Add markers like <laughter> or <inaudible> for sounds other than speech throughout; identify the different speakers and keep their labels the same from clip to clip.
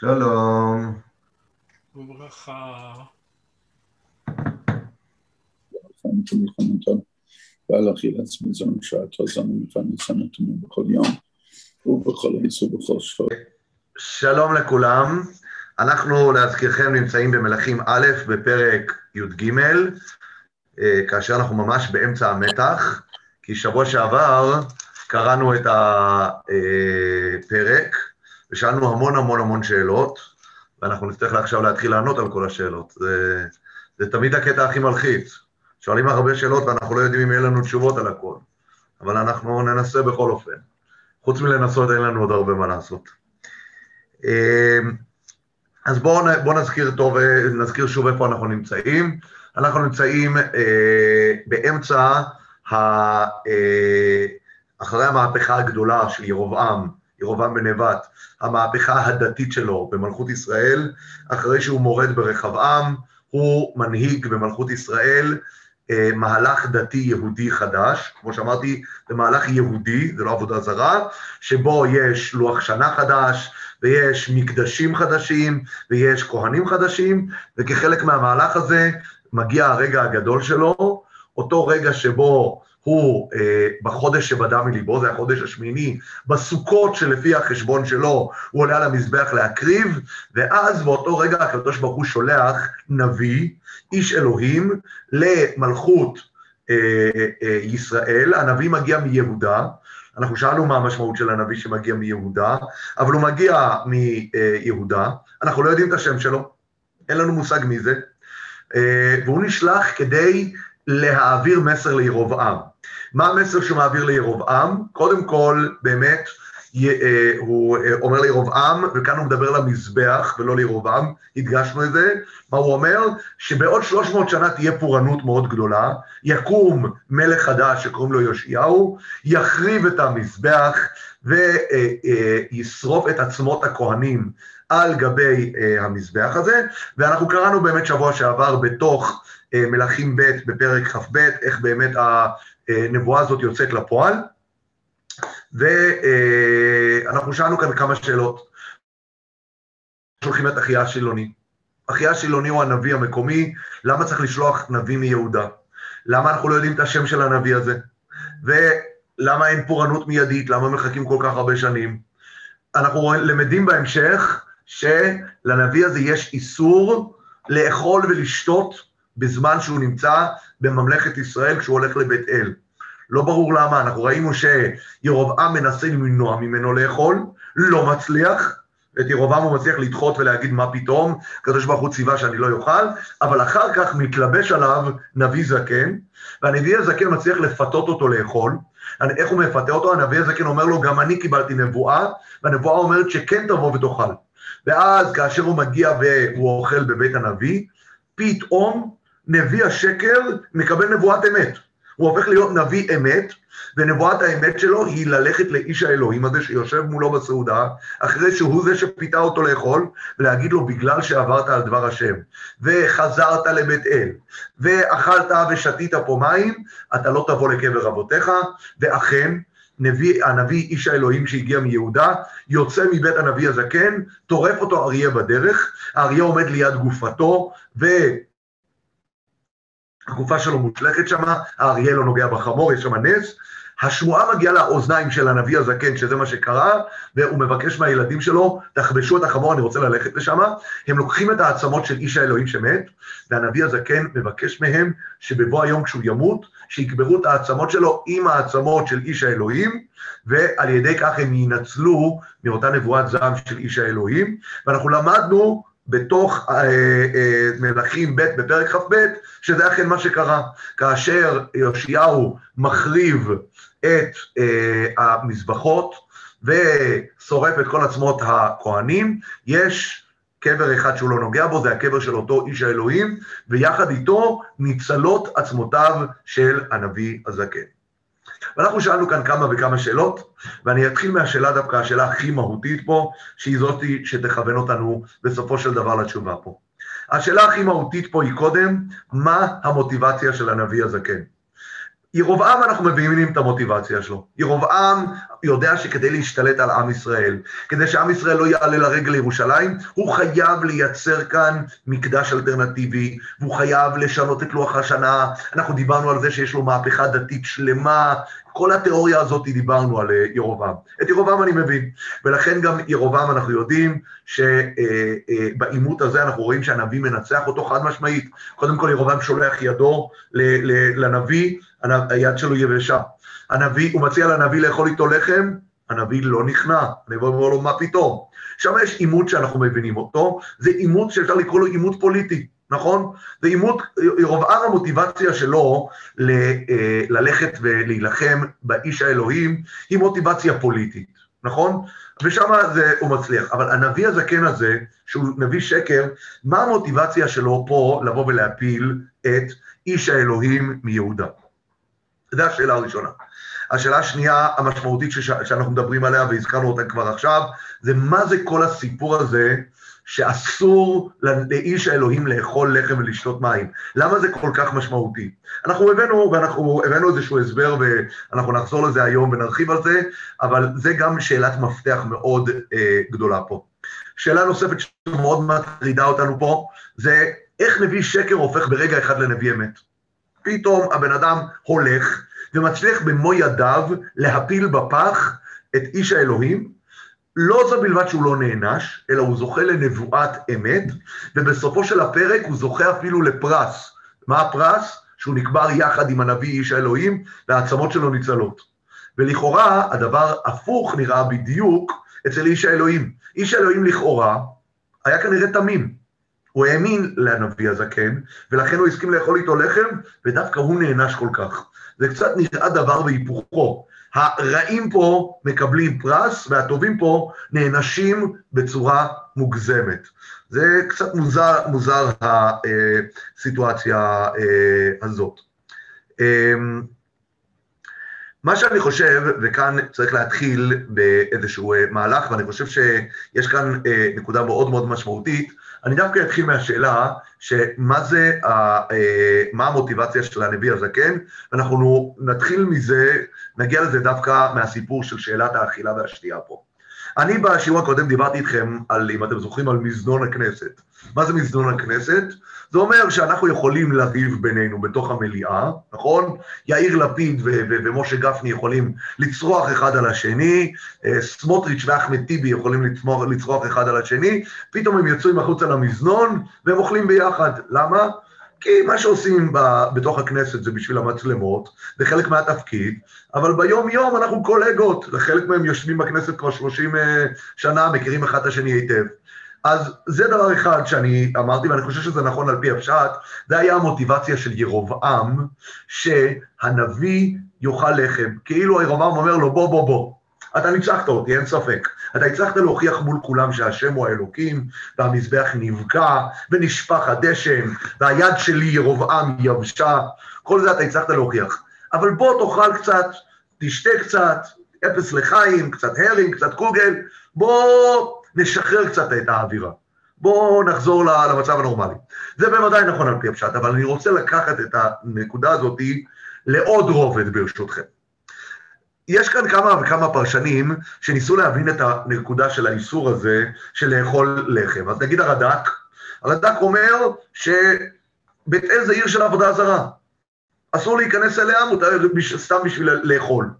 Speaker 1: שלום.
Speaker 2: וברכה.
Speaker 3: ועל אכילת מזון שעתו זנו מפרנסה נתונים בכל יום ובכל עיס ובכל שעות.
Speaker 1: שלום לכולם. אנחנו להזכירכם נמצאים במלכים א' בפרק י"ג, אה, כאשר אנחנו ממש באמצע המתח, כי שבוע שעבר קראנו את הפרק ושאלנו המון המון המון שאלות, ואנחנו נצטרך עכשיו להתחיל לענות על כל השאלות. זה, זה תמיד הקטע הכי מלחיץ. שואלים הרבה שאלות ואנחנו לא יודעים אם יהיה לנו תשובות על הכל, אבל אנחנו ננסה בכל אופן. חוץ מלנסות, אין לנו עוד הרבה מה לעשות. אמ, אז בואו בוא נזכיר טוב, נזכיר שוב איפה אנחנו נמצאים. אנחנו נמצאים אה, באמצע, ה, אה, אחרי המהפכה הגדולה של ירבעם, ירבעם בנבט, המהפכה הדתית שלו במלכות ישראל, אחרי שהוא מורד ברחבעם, הוא מנהיג במלכות ישראל אה, מהלך דתי יהודי חדש, כמו שאמרתי, זה מהלך יהודי, זה לא עבודה זרה, שבו יש לוח שנה חדש, ויש מקדשים חדשים, ויש כהנים חדשים, וכחלק מהמהלך הזה מגיע הרגע הגדול שלו, אותו רגע שבו הוא אה, בחודש שבדה מליבו, זה החודש השמיני, בסוכות שלפי החשבון שלו הוא עולה על המזבח להקריב, ואז באותו רגע הקדוש ברוך הוא שולח נביא, איש אלוהים, למלכות אה, אה, ישראל, הנביא מגיע מיהודה, אנחנו שאלנו מה המשמעות של הנביא שמגיע מיהודה, אבל הוא מגיע מיהודה, אנחנו לא יודעים את השם שלו, אין לנו מושג מי זה, אה, והוא נשלח כדי להעביר מסר לירובעם. מה המסר שהוא מעביר לירובעם? קודם כל, באמת, אה, הוא אה, אומר לירובעם, וכאן הוא מדבר למזבח ולא לירובעם, הדגשנו את זה, מה הוא אומר? שבעוד 300 שנה תהיה פורענות מאוד גדולה, יקום מלך חדש שקוראים לו יאשיהו, יחריב את המזבח וישרוף את עצמות הכהנים על גבי המזבח הזה, ואנחנו קראנו באמת שבוע שעבר בתוך מלכים ב' בפרק כ"ב, איך באמת הנבואה הזאת יוצאת לפועל. ואנחנו שאלנו כאן כמה שאלות. שולחים את אחיה השילוני. אחיה השילוני הוא הנביא המקומי, למה צריך לשלוח נביא מיהודה? למה אנחנו לא יודעים את השם של הנביא הזה? ולמה אין פורענות מיידית? למה מחכים כל כך הרבה שנים? אנחנו למדים בהמשך שלנביא הזה יש איסור לאכול ולשתות בזמן שהוא נמצא בממלכת ישראל כשהוא הולך לבית אל. לא ברור למה, אנחנו ראינו שירובעם מנסה למנוע ממנו לאכול, לא מצליח, את ירובעם הוא מצליח לדחות ולהגיד מה פתאום, הקדוש ברוך הוא ציווה שאני לא אוכל, אבל אחר כך מתלבש עליו נביא זקן, והנביא הזקן מצליח לפתות אותו לאכול, איך הוא מפתה אותו? הנביא הזקן אומר לו, גם אני קיבלתי נבואה, והנבואה אומרת שכן תבוא ותאכל. ואז כאשר הוא מגיע והוא אוכל בבית הנביא, פתאום נביא השקר מקבל נבואת אמת. הוא הופך להיות נביא אמת, ונבואת האמת שלו היא ללכת לאיש האלוהים הזה שיושב מולו בסעודה, אחרי שהוא זה שפיתה אותו לאכול, ולהגיד לו, בגלל שעברת על דבר השם, וחזרת לבית אל, ואכלת ושתית פה מים, אתה לא תבוא לקבר אבותיך, ואכן, נביא, הנביא איש האלוהים שהגיע מיהודה, יוצא מבית הנביא הזקן, טורף אותו אריה בדרך, האריה עומד ליד גופתו, ו... הגופה שלו מושלכת שם, האריה לא נוגע בחמור, יש שם נס. השמועה מגיעה לאוזניים של הנביא הזקן, שזה מה שקרה, והוא מבקש מהילדים שלו, תכבשו את החמור, אני רוצה ללכת לשם. הם לוקחים את העצמות של איש האלוהים שמת, והנביא הזקן מבקש מהם שבבוא היום כשהוא ימות, שיקברו את העצמות שלו עם העצמות של איש האלוהים, ועל ידי כך הם ינצלו מאותה נבואת זעם של איש האלוהים. ואנחנו למדנו בתוך אה, אה, מלכים ב' בפרק כ"ב, שזה אכן מה שקרה. כאשר יאשיהו מחריב את אה, המזבחות ושורף את כל עצמות הכהנים, יש קבר אחד שהוא לא נוגע בו, זה הקבר של אותו איש האלוהים, ויחד איתו ניצלות עצמותיו של הנביא הזקן. ואנחנו שאלנו כאן כמה וכמה שאלות, ואני אתחיל מהשאלה דווקא, השאלה הכי מהותית פה, שהיא זאתי שתכוון אותנו בסופו של דבר לתשובה פה. השאלה הכי מהותית פה היא קודם, מה המוטיבציה של הנביא הזקן? ירובעם אנחנו מבינים את המוטיבציה שלו. ירובעם יודע שכדי להשתלט על עם ישראל, כדי שעם ישראל לא יעלה לרגל לירושלים, הוא חייב לייצר כאן מקדש אלטרנטיבי, והוא חייב לשנות את לוח השנה. אנחנו דיברנו על זה שיש לו מהפכה דתית שלמה, כל התיאוריה הזאת דיברנו על אה, ירובעם. את ירובעם אני מבין, ולכן גם ירובעם אנחנו יודעים שבעימות הזה אנחנו רואים שהנביא מנצח אותו חד משמעית. קודם כל ירובעם שולח ידו לנביא, היד שלו יבשה. הנביא, הוא מציע לנביא לאכול איתו לחם, הנביא לא נכנע, הנביא אומר לו, מה פתאום? שם יש עימות שאנחנו מבינים אותו, זה עימות שאפשר לקרוא לו עימות פוליטי, נכון? זה עימות, ירבעם המוטיבציה שלו ל, אה, ללכת ולהילחם באיש האלוהים, היא מוטיבציה פוליטית, נכון? ושם הוא מצליח. אבל הנביא הזקן הזה, שהוא נביא שקר, מה המוטיבציה שלו פה לבוא ולהפיל את איש האלוהים מיהודה? זו השאלה הראשונה. השאלה השנייה המשמעותית שש, שאנחנו מדברים עליה, והזכרנו אותה כבר עכשיו, זה מה זה כל הסיפור הזה שאסור לאיש האלוהים לאכול לחם ולשתות מים. למה זה כל כך משמעותי? אנחנו הבאנו, ואנחנו הבאנו איזשהו הסבר, ואנחנו נחזור לזה היום ונרחיב על זה, אבל זה גם שאלת מפתח מאוד אה, גדולה פה. שאלה נוספת שמאוד מטרידה אותנו פה, זה איך נביא שקר הופך ברגע אחד לנביא אמת. פתאום הבן אדם הולך ומצליח במו ידיו להפיל בפח את איש האלוהים, לא זו בלבד שהוא לא נענש, אלא הוא זוכה לנבואת אמת, ובסופו של הפרק הוא זוכה אפילו לפרס. מה הפרס? שהוא נקבר יחד עם הנביא איש האלוהים, והעצמות שלו ניצלות. ולכאורה, הדבר הפוך נראה בדיוק אצל איש האלוהים. איש האלוהים לכאורה היה כנראה תמים. הוא האמין לנביא הזקן, ולכן הוא הסכים לאכול איתו לחם, ודווקא הוא נענש כל כך. זה קצת נראה דבר והיפוכו. הרעים פה מקבלים פרס, והטובים פה נענשים בצורה מוגזמת. זה קצת מוזר, מוזר הסיטואציה אה, הזאת. אמ, מה שאני חושב, וכאן צריך להתחיל באיזשהו אה, מהלך, ואני חושב שיש כאן אה, נקודה מאוד מאוד משמעותית, אני דווקא אתחיל מהשאלה שמה זה, אה, מה המוטיבציה של הנביא הזקן, ואנחנו נתחיל מזה, נגיע לזה דווקא מהסיפור של שאלת האכילה והשתייה פה. אני בשיעור הקודם דיברתי איתכם על, אם אתם זוכרים, על מזנון הכנסת. מה זה מזנון הכנסת? זה אומר שאנחנו יכולים לריב בינינו בתוך המליאה, נכון? יאיר לפיד ומשה גפני יכולים לצרוח אחד על השני, אה, סמוטריץ' ואחמד טיבי יכולים לצרוח, לצרוח אחד על השני, פתאום הם יצאו מחוץ למזנון והם אוכלים ביחד. למה? כי מה שעושים ב, בתוך הכנסת זה בשביל המצלמות, זה חלק מהתפקיד, אבל ביום-יום אנחנו קולגות, וחלק מהם יושבים בכנסת כבר 30 אה, שנה, מכירים אחד את השני היטב. אז זה דבר אחד שאני אמרתי, ואני חושב שזה נכון על פי הפשט, זה היה המוטיבציה של ירובעם, שהנביא יאכל לחם. כאילו ירובעם אומר לו, בוא, בוא, בוא, אתה ניצחת אותי, אין ספק. אתה הצלחת להוכיח מול כולם שהשם הוא האלוקים, והמזבח נבקע, ונשפך הדשן, והיד שלי ירובעם יבשה, כל זה אתה הצלחת להוכיח. אבל בוא תאכל קצת, תשתה קצת, אפס לחיים, קצת הרינג, קצת קוגל, בוא נשחרר קצת את האווירה. בואו נחזור למצב הנורמלי. זה בוודאי נכון על פי הפשט, אבל אני רוצה לקחת את הנקודה הזאת לעוד רובד ברשותכם. יש כאן כמה וכמה פרשנים שניסו להבין את הנקודה של האיסור הזה של לאכול לחם. אז נגיד הרד"ק, הרד"ק אומר שבית אל זה עיר של עבודה זרה. אסור להיכנס אליה, מותר סתם בשביל לאכול.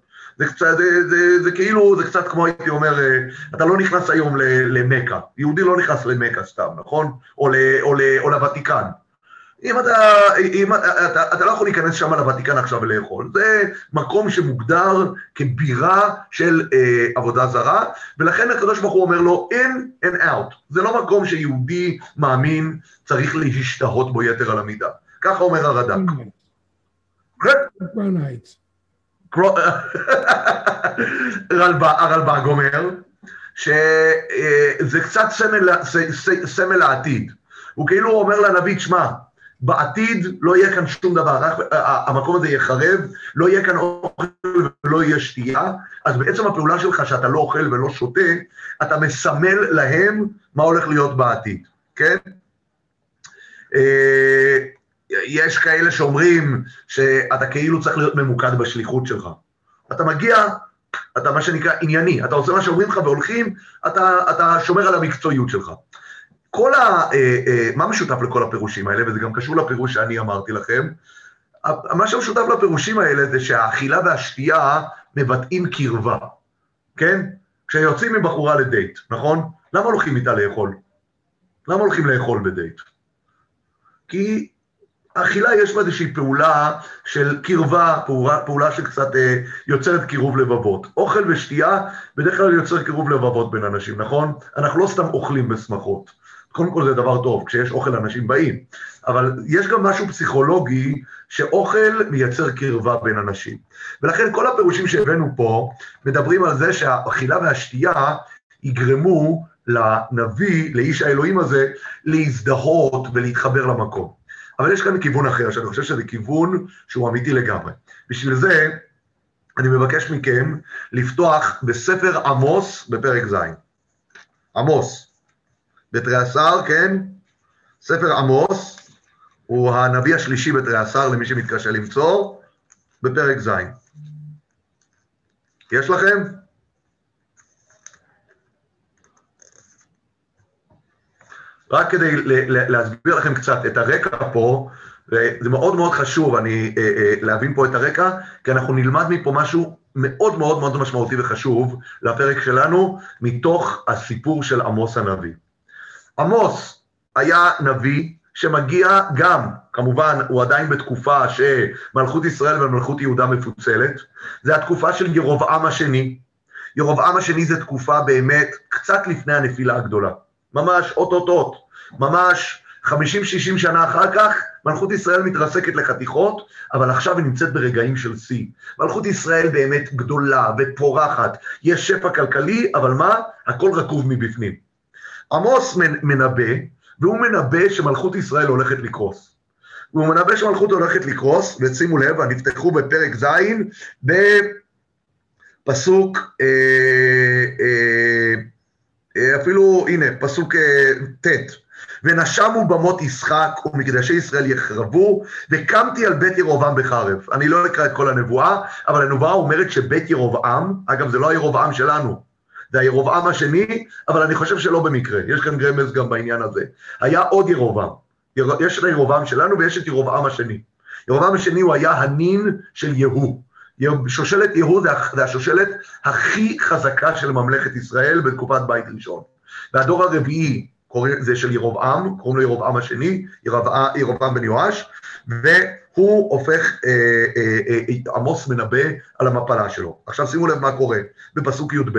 Speaker 1: זה, קצת, זה, זה, זה כאילו, זה קצת כמו הייתי אומר, אה, אתה לא נכנס היום למכה, יהודי לא נכנס למכה סתם, נכון? או, ל, או, ל, או לוותיקן. אם אתה, אם אתה, אתה לא יכול להיכנס שם לוותיקן עכשיו ולאכול, זה מקום שמוגדר כבירה של אה, עבודה זרה, ולכן הקדוש ברוך הוא אומר לו, in and out. זה לא מקום שיהודי מאמין צריך להשתהות בו יתר על המידה. ככה אומר הרד"ק. <laughs> הרלב"ג אומר שזה קצת סמל, סמל העתיד. הוא כאילו אומר לנביא, שמע, בעתיד לא יהיה כאן שום דבר, רק המקום הזה יחרב, לא יהיה כאן אוכל ולא יהיה שתייה, אז בעצם הפעולה שלך שאתה לא אוכל ולא שותה, אתה מסמל להם מה הולך להיות בעתיד, כן? יש כאלה שאומרים שאתה כאילו צריך להיות ממוקד בשליחות שלך. אתה מגיע, אתה מה שנקרא ענייני, אתה עושה מה שאומרים לך והולכים, אתה, אתה שומר על המקצועיות שלך. כל ה... אה, אה, מה משותף לכל הפירושים האלה, וזה גם קשור לפירוש שאני אמרתי לכם, מה שמשותף לפירושים האלה זה שהאכילה והשתייה מבטאים קרבה, כן? כשיוצאים עם בחורה לדייט, נכון? למה הולכים איתה לאכול? למה הולכים לאכול בדייט? כי אכילה יש בה איזושהי פעולה של קרבה, פעולה, פעולה שקצת אה, יוצרת קירוב לבבות. אוכל ושתייה בדרך כלל יוצר קירוב לבבות בין אנשים, נכון? אנחנו לא סתם אוכלים בשמחות. קודם כל זה דבר טוב, כשיש אוכל אנשים באים, אבל יש גם משהו פסיכולוגי שאוכל מייצר קרבה בין אנשים. ולכן כל הפירושים שהבאנו פה מדברים על זה שהאכילה והשתייה יגרמו לנביא, לאיש האלוהים הזה, להזדהות ולהתחבר למקום. אבל יש כאן כיוון אחר, שאני חושב שזה כיוון שהוא אמיתי לגמרי. בשביל זה, אני מבקש מכם לפתוח בספר עמוס בפרק ז'. עמוס. בתריעשר, כן? ספר עמוס הוא הנביא השלישי בתריעשר, למי שמתקשה למצוא, בפרק ז'. יש לכם? רק כדי להסביר לכם קצת את הרקע פה, וזה מאוד מאוד חשוב אני, אה, אה, להבין פה את הרקע, כי אנחנו נלמד מפה משהו מאוד מאוד מאוד משמעותי וחשוב לפרק שלנו, מתוך הסיפור של עמוס הנביא. עמוס היה נביא שמגיע גם, כמובן, הוא עדיין בתקופה שמלכות ישראל ומלכות יהודה מפוצלת, זה התקופה של ירובעם השני. ירובעם השני זה תקופה באמת קצת לפני הנפילה הגדולה. ממש אוטוטוט, ממש 50-60 שנה אחר כך, מלכות ישראל מתרסקת לחתיכות, אבל עכשיו היא נמצאת ברגעים של שיא. מלכות ישראל באמת גדולה ופורחת, יש שפע כלכלי, אבל מה? הכל רקוב מבפנים. עמוס מנבא, והוא מנבא שמלכות ישראל הולכת לקרוס. והוא מנבא שמלכות הולכת לקרוס, ושימו לב, נפתחו בפרק ז', בפסוק, אה, אה, אפילו, הנה, פסוק אה, ט', ונשמו במות ישחק ומקדשי ישראל יחרבו, וקמתי על בית ירובעם בחרב. אני לא אקרא את כל הנבואה, אבל הנבואה אומרת שבית ירובעם, אגב, זה לא הירובעם שלנו, זה הירובעם השני, אבל אני חושב שלא במקרה, יש כאן רמז גם בעניין הזה. היה עוד ירובעם, יש את הירובעם שלנו ויש את ירובעם השני. ירובעם השני הוא היה הנין של יהוא. שושלת יהוד זה השושלת הכי חזקה של ממלכת ישראל בתקופת בית ראשון. והדור הרביעי זה של ירובעם, קוראים לו ירובעם השני, ירובעם בן יואש, והוא הופך, אה, אה, אה, עמוס מנבא על המפלה שלו. עכשיו שימו לב מה קורה בפסוק י"ב.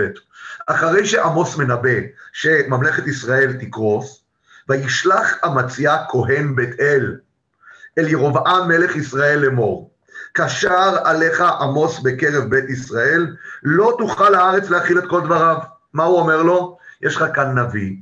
Speaker 1: אחרי שעמוס מנבא שממלכת ישראל תקרוס, וישלח אמציה כהן בית אל אל ירובעם מלך ישראל לאמור. קשר עליך עמוס בקרב בית ישראל, לא תוכל הארץ להכיל את כל דבריו. מה הוא אומר לו? יש לך כאן נביא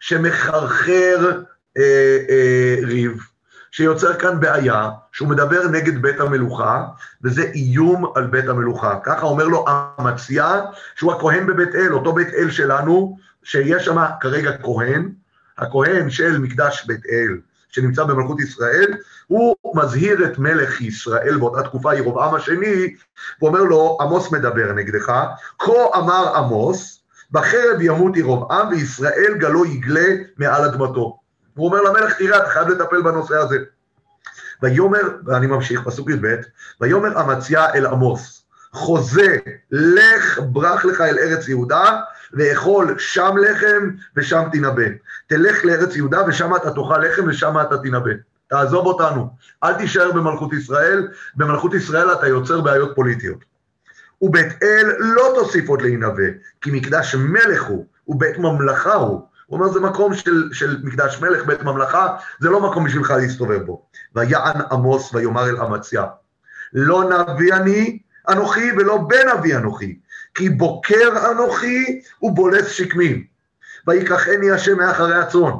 Speaker 1: שמחרחר אה, אה, ריב, שיוצר כאן בעיה, שהוא מדבר נגד בית המלוכה, וזה איום על בית המלוכה. ככה אומר לו אמציה, שהוא הכהן בבית אל, אותו בית אל שלנו, שיש שם כרגע כהן, הכהן של מקדש בית אל, שנמצא במלכות ישראל, הוא מזהיר את מלך ישראל באותה תקופה, ירובעם השני, ואומר לו, עמוס מדבר נגדך, כה אמר עמוס, בחרב ימות ירובעם וישראל גלו יגלה מעל אדמתו. הוא אומר למלך, תראה, אתה חייב לטפל בנושא הזה. ויאמר, ואני ממשיך, פסוק י"ב, ויאמר אמציה אל עמוס, חוזה, לך ברח לך אל ארץ יהודה, ואכול שם לחם ושם תנבא. תלך לארץ יהודה ושם אתה תאכל לחם ושם אתה תנבא. תעזוב אותנו, אל תישאר במלכות ישראל, במלכות ישראל אתה יוצר בעיות פוליטיות. ובית אל לא תוסיף עוד להינבא, כי מקדש מלך הוא, ובית ממלכה הוא. הוא אומר, זה מקום של, של מקדש מלך, בית ממלכה, זה לא מקום בשבילך להסתובב בו. ויען עמוס ויאמר אל אמציה, לא נביא אני אנוכי ולא בן אבי אנוכי, כי בוקר אנוכי ובולס שקמים. ויקחני השם מאחרי הצאן.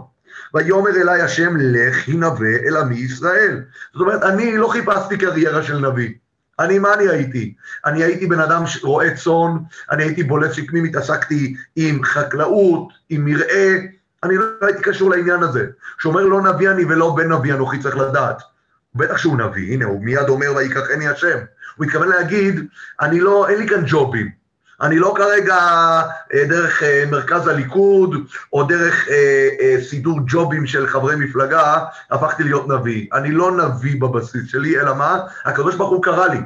Speaker 1: ויאמר אלי השם, לך הנבא אל עמי ישראל. זאת אומרת, אני לא חיפשתי קריירה של נביא. אני, מה אני הייתי? אני הייתי בן אדם רועה צאן, אני הייתי בולט שקמים, התעסקתי עם חקלאות, עם מרעה, אני לא הייתי קשור לעניין הזה. שאומר לא נביא אני ולא בן נביא אנוכי צריך לדעת. בטח שהוא נביא, הנה, הוא מיד אומר ויקחני השם. הוא מתכוון להגיד, אני לא, אין לי כאן ג'ובים. אני לא כרגע אה, דרך אה, מרכז הליכוד, או דרך אה, סידור ג'ובים של חברי מפלגה, הפכתי להיות נביא. אני לא נביא בבסיס שלי, אלא מה? הקדוש ברוך הוא קרא לי.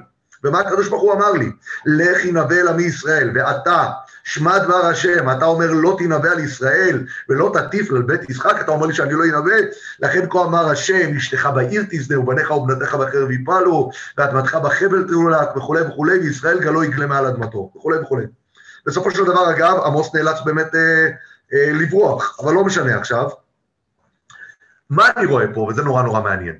Speaker 1: ומה הקדוש ברוך הוא אמר לי? לך ינבא אל עמי ישראל, ואתה, שמע דבר השם, אתה אומר לא תנבא על ישראל, ולא תטיף על בית יצחק, אתה אומר לי שאני לא אנבא, לכן כה אמר השם, אשתך בעיר תזנה, ובניך ובנתיך בחרב יפלו, ואדמתך בחבל תרולק, וכולי וכולי, וישראל גלו יגלה מעל אדמתו, וכולי וכולי. בסופו של דבר, אגב, עמוס נאלץ באמת אה, אה, לברוח, אבל לא משנה עכשיו. מה אני רואה פה, וזה נורא נורא מעניין,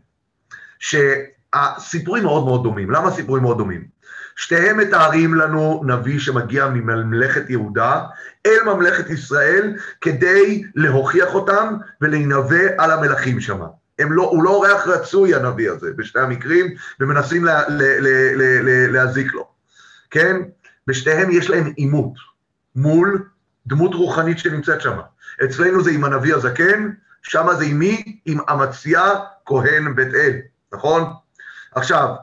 Speaker 1: שהסיפורים מאוד מאוד דומים. למה הסיפורים מאוד דומים? שתיהם מתארים לנו נביא שמגיע מממלכת יהודה אל ממלכת ישראל כדי להוכיח אותם ולהינבא על המלכים שם. לא, הוא לא אורח רצוי הנביא הזה בשני המקרים, ומנסים לה, לה, לה, לה, לה, להזיק לו, כן? בשתיהם יש להם עימות מול דמות רוחנית שנמצאת שם. אצלנו זה עם הנביא הזקן, שם זה עם מי? עם אמציה כהן בית אל, נכון? עכשיו,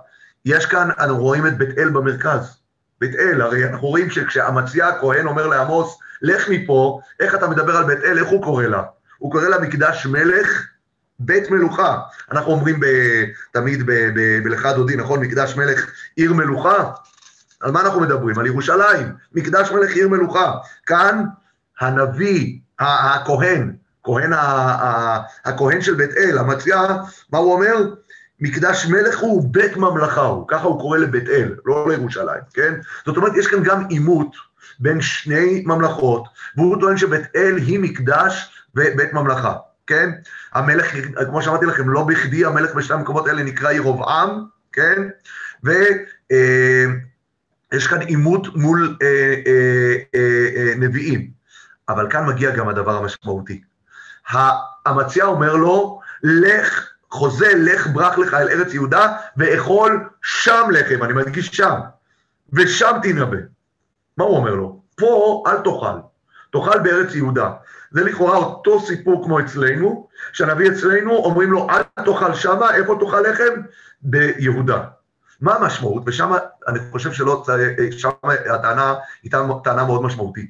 Speaker 1: יש כאן, אנו רואים את בית אל במרכז. בית אל, הרי אנחנו רואים שכשאמציה הכהן אומר לעמוס, לך מפה, איך אתה מדבר על בית אל, איך הוא קורא לה? הוא קורא לה מקדש מלך, בית מלוכה. אנחנו אומרים ב, תמיד בלך דודי, נכון? מקדש מלך, עיר מלוכה. על מה אנחנו מדברים? על ירושלים, מקדש מלך עיר מלוכה. כאן הנביא, הכהן, כהן, הכהן של בית אל, המציא, מה הוא אומר? מקדש מלך הוא, בית ממלכה הוא, ככה הוא קורא לבית אל, לא לירושלים, כן? זאת אומרת, יש כאן גם עימות בין שני ממלכות, והוא טוען שבית אל היא מקדש ובית ממלכה, כן? המלך, כמו שאמרתי לכם, לא בכדי המלך בשני המקומות האלה נקרא ירובעם, כן? ויש אה, כאן עימות מול אה, אה, אה, אה, נביאים, אבל כאן מגיע גם הדבר המשמעותי. המציע אומר לו, לך חוזה, לך ברח לך אל ארץ יהודה, ואכול שם לחם, אני מדגיש שם, ושם תנבא. מה הוא אומר לו? פה אל תאכל, תאכל בארץ יהודה. זה לכאורה אותו סיפור כמו אצלנו, שהנביא אצלנו אומרים לו, אל תאכל שמה, איפה תאכל לחם? ביהודה. מה המשמעות? ושם אני חושב שלא, שם הטענה הייתה טענה מאוד משמעותית.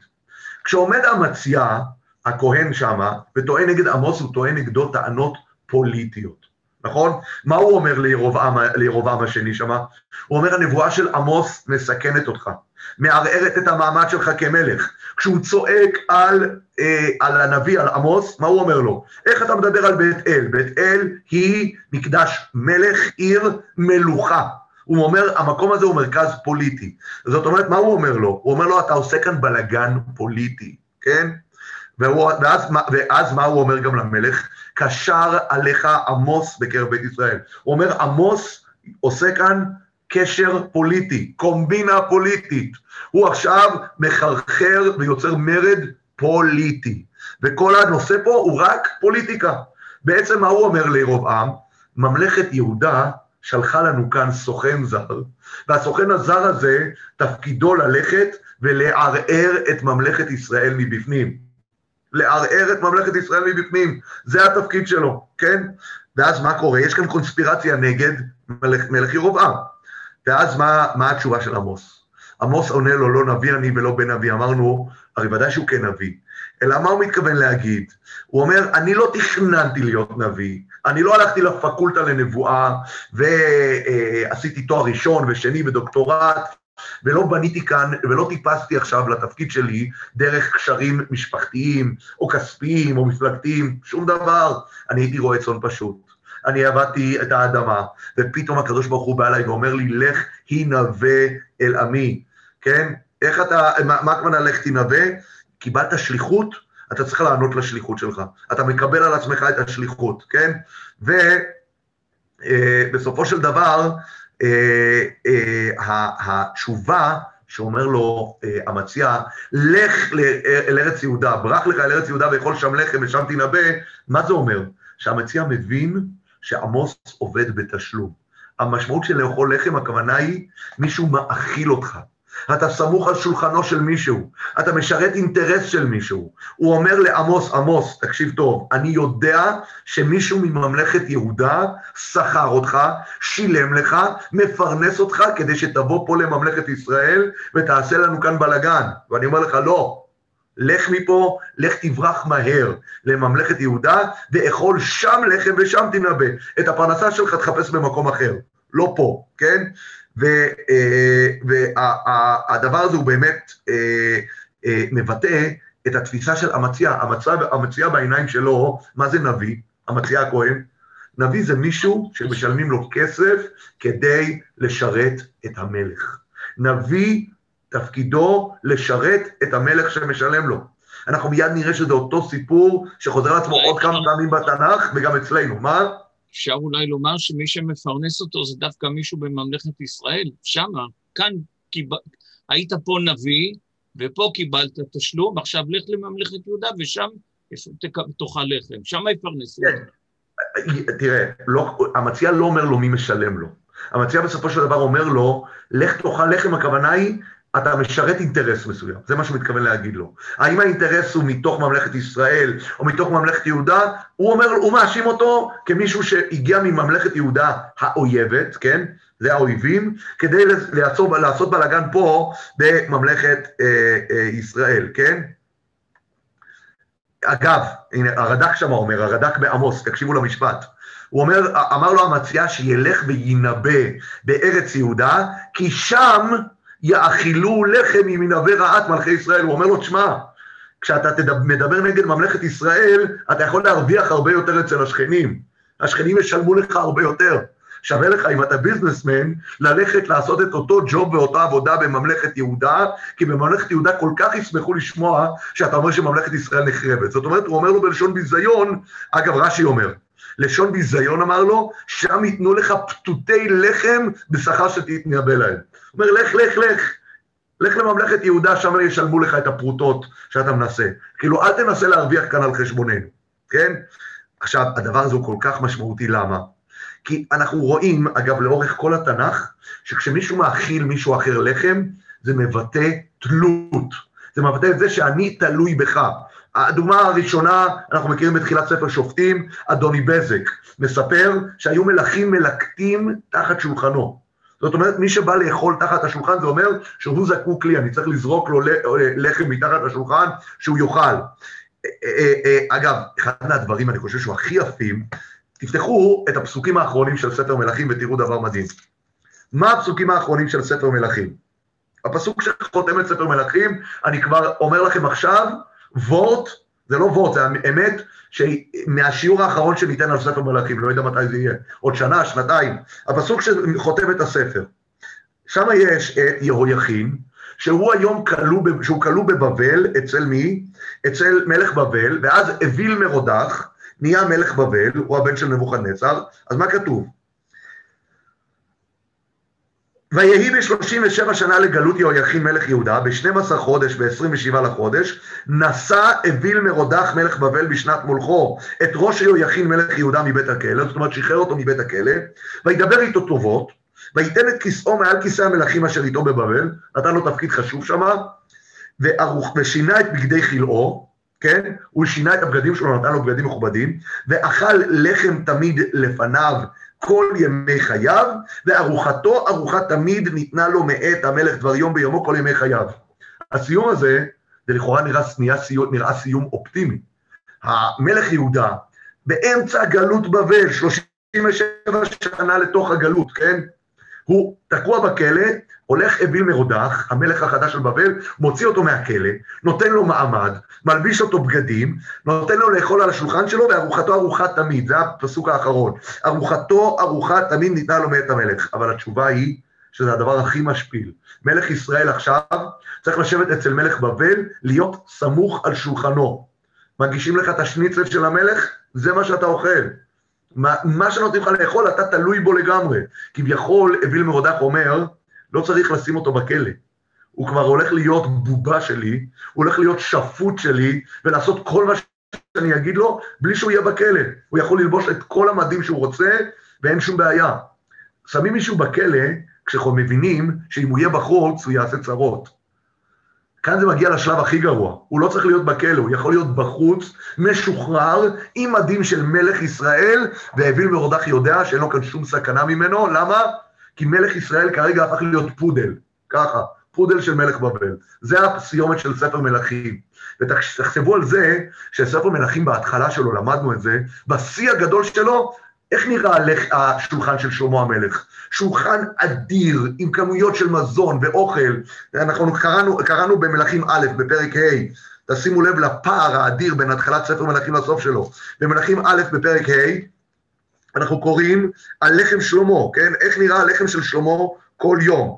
Speaker 1: כשעומד המציע, הכהן שמה, וטוען נגד עמוס, הוא טוען נגדו טענות פוליטיות. נכון? מה הוא אומר לירובעם, לירובעם השני שמה? הוא אומר, הנבואה של עמוס מסכנת אותך, מערערת את המעמד שלך כמלך. כשהוא צועק על, אה, על הנביא, על עמוס, מה הוא אומר לו? איך אתה מדבר על בית אל? בית אל היא מקדש מלך, עיר מלוכה. הוא אומר, המקום הזה הוא מרכז פוליטי. זאת אומרת, מה הוא אומר לו? הוא אומר לו, אתה עושה כאן בלגן פוליטי, כן? והוא, ואז, ואז מה הוא אומר גם למלך? קשר עליך עמוס בקרב בית ישראל. הוא אומר, עמוס עושה כאן קשר פוליטי, קומבינה פוליטית. הוא עכשיו מחרחר ויוצר מרד פוליטי. וכל הנושא פה הוא רק פוליטיקה. בעצם מה הוא אומר לירובעם? ממלכת יהודה שלחה לנו כאן סוכן זר, והסוכן הזר הזה תפקידו ללכת ולערער את ממלכת ישראל מבפנים. לערער את ממלכת ישראל מבפנים, זה התפקיד שלו, כן? ואז מה קורה? יש כאן קונספירציה נגד מלך, מלך ירובעם. ואז מה, מה התשובה של עמוס? עמוס עונה לו, לא נביא אני ולא בן נביא. אמרנו, הרי ודאי שהוא כן נביא. אלא מה הוא מתכוון להגיד? הוא אומר, אני לא תכננתי להיות נביא, אני לא הלכתי לפקולטה לנבואה ועשיתי תואר ראשון ושני ודוקטורט, ולא בניתי כאן, ולא טיפסתי עכשיו לתפקיד שלי דרך קשרים משפחתיים, או כספיים, או מפלגתיים, שום דבר. אני הייתי רועה צאן פשוט. אני עבדתי את האדמה, ופתאום הקדוש ברוך הוא בא אליי ואומר לי, לך הנבא אל עמי, כן? איך אתה, מה הכוונה לך תנבא? קיבלת שליחות, אתה צריך לענות לשליחות שלך. אתה מקבל על עצמך את השליחות, כן? ובסופו אה, של דבר, התשובה שאומר לו אה, המציע, לך אל ארץ יהודה, ברח לך אל ארץ יהודה ואכול שם לחם ושם תנבא, מה זה אומר? שהמציע מבין שעמוס עובד בתשלום. המשמעות של לאכול לחם, הכוונה היא, מישהו מאכיל אותך. אתה סמוך על שולחנו של מישהו, אתה משרת אינטרס של מישהו. הוא אומר לעמוס, עמוס, תקשיב טוב, אני יודע שמישהו מממלכת יהודה שכר אותך, שילם לך, מפרנס אותך כדי שתבוא פה לממלכת ישראל ותעשה לנו כאן בלאגן. ואני אומר לך, לא, לך מפה, לך תברח מהר לממלכת יהודה, ואכול שם לחם ושם תנבא. את הפרנסה שלך תחפש במקום אחר, לא פה, כן? והדבר הזה הוא באמת אה, אה, מבטא את התפיסה של המציע, המציע בעיניים שלו, מה זה נביא? המציע הכהן? נביא זה מישהו שמשלמים לו כסף כדי לשרת את המלך. נביא תפקידו לשרת את המלך שמשלם לו. אנחנו מיד נראה שזה אותו סיפור שחוזר לעצמו עוד כמה פעמים בתנ"ך וגם אצלנו. מה?
Speaker 4: אפשר אולי לומר שמי שמפרנס אותו זה דווקא מישהו בממלכת ישראל, שמה, כאן קיב... היית פה נביא, ופה קיבלת תשלום, עכשיו לך לממלכת יהודה ושם תאכל לחם, שם יפרנסו.
Speaker 1: כן. תראה, לא, המציע לא אומר לו מי משלם לו. המציע בסופו של דבר אומר לו, לך תאכל לחם, הכוונה היא, אתה משרת אינטרס מסוים, זה מה שהוא מתכוון להגיד לו. האם האינטרס הוא מתוך ממלכת ישראל או מתוך ממלכת יהודה? הוא אומר, הוא מאשים אותו כמישהו שהגיע מממלכת יהודה האויבת, כן? זה האויבים, כדי לעצור, לעשות בלאגן פה בממלכת אה, אה, ישראל, כן? אגב, הנה, הרד"ק שם אומר, הרד"ק בעמוס, תקשיבו למשפט. הוא אומר, אמר לו המציע שילך וינבא בארץ יהודה, כי שם יאכילו לחם ממנהבי רעת מלכי ישראל. הוא אומר לו, תשמע, כשאתה מדבר נגד ממלכת ישראל, אתה יכול להרוויח הרבה יותר אצל השכנים. השכנים ישלמו לך הרבה יותר. שווה לך, אם אתה ביזנסמן, ללכת לעשות את אותו ג'וב ואותה עבודה בממלכת יהודה, כי בממלכת יהודה כל כך ישמחו לשמוע שאתה אומר שממלכת ישראל נחרבת. זאת אומרת, הוא אומר לו בלשון ביזיון, אגב, רש"י אומר, לשון ביזיון אמר לו, שם ייתנו לך פתותי לחם בשכר שתתנבא להם. הוא אומר, לך, לך, לך. לך לממלכת יהודה, שם ישלמו לך את הפרוטות שאתה מנסה. כאילו, אל תנסה להרוויח כאן על חשבוננו, כן? עכשיו, הדבר הזה הוא כל כך משמעותי, למה? כי אנחנו רואים, אגב, לאורך כל התנ"ך, שכשמישהו מאכיל מישהו אחר לחם, זה מבטא תלות. זה מבטא את זה שאני תלוי בך. הדוגמה הראשונה, אנחנו מכירים בתחילת ספר שופטים, אדוני בזק, מספר שהיו מלכים מלקטים תחת שולחנו. זאת אומרת, מי שבא לאכול תחת השולחן, זה אומר שהוא זקוק לי, אני צריך לזרוק לו לחם מתחת לשולחן, שהוא יאכל. אה, אה, אה, אגב, אחד מהדברים, אני חושב שהוא הכי יפים, תפתחו את הפסוקים האחרונים של ספר מלכים ותראו דבר מדהים. מה הפסוקים האחרונים של ספר מלכים? הפסוק שחותם את ספר מלכים, אני כבר אומר לכם עכשיו, וורט, זה לא וורט, זה אמת שמהשיעור האחרון שניתן על ספר מלכים, לא יודע מתי זה יהיה, עוד שנה, שנתיים, הפסוק שחותם את הספר. שם יש את יהויכין, שהוא היום כלוא, שהוא כלוא בבבל, אצל מי? אצל מלך בבל, ואז אוויל מרודח, נהיה מלך בבל, הוא הבן של נבוכדנצר, אז מה כתוב? ויהי ב-37 שנה לגלות יהויכין מלך יהודה, ב-12 חודש, ב-27 לחודש, נשא אוויל מרודח מלך בבל בשנת מולכו את ראש יהויכין מלך יהודה מבית הכלא, זאת אומרת שחרר אותו מבית הכלא, וידבר איתו טובות, וייתן את כיסאו מעל כיסא המלכים אשר איתו בבבל, נתן לו תפקיד חשוב שמה, ושינה את בגדי חילאו, כן? הוא שינה את הבגדים שלו, נתן לו בגדים מכובדים, ואכל לחם תמיד לפניו כל ימי חייו, וארוחתו ארוחה תמיד ניתנה לו מאת המלך דבר יום ביומו כל ימי חייו. הסיום הזה, זה לכאורה נראה, נראה, סיום, נראה סיום אופטימי. המלך יהודה, באמצע גלות בבל, 37 שנה לתוך הגלות, כן? הוא תקוע בכלא, הולך אוויל מרודח, המלך החדש של בבל, מוציא אותו מהכלא, נותן לו מעמד, מלביש אותו בגדים, נותן לו לאכול על השולחן שלו, וארוחתו ארוחה תמיד, זה הפסוק האחרון. ארוחתו ארוחה תמיד ניתנה לו מאת המלך. אבל התשובה היא שזה הדבר הכי משפיל. מלך ישראל עכשיו צריך לשבת אצל מלך בבל, להיות סמוך על שולחנו. מגישים לך את השניצל של המלך, זה מה שאתה אוכל. מה, מה שנותנים לך לאכול, אתה תלוי בו לגמרי. כביכול, אוויל מרודח אומר, לא צריך לשים אותו בכלא. הוא כבר הולך להיות בובה שלי, הוא הולך להיות שפוט שלי, ולעשות כל מה שאני אגיד לו, בלי שהוא יהיה בכלא. הוא יכול ללבוש את כל המדים שהוא רוצה, ואין שום בעיה. שמים מישהו בכלא, כשאנחנו מבינים שאם הוא יהיה בחוץ, הוא יעשה צרות. כאן זה מגיע לשלב הכי גרוע, הוא לא צריך להיות בכלא, הוא יכול להיות בחוץ, משוחרר, עם מדים של מלך ישראל, ואוויל מרודח יודע שאין לו כאן שום סכנה ממנו, למה? כי מלך ישראל כרגע הפך להיות פודל, ככה, פודל של מלך בבל. זה הסיומת של ספר מלכים. ותחשבו על זה, שספר מלכים בהתחלה שלו, למדנו את זה, בשיא הגדול שלו, איך נראה השולחן של שלמה המלך? שולחן אדיר, עם כמויות של מזון ואוכל. אנחנו קראנו, קראנו במלכים א', בפרק ה', תשימו לב לפער האדיר בין התחלת ספר מלכים לסוף שלו. במלכים א', בפרק ה', אנחנו קוראים על לחם שלמה, כן? איך נראה הלחם של שלמה כל יום.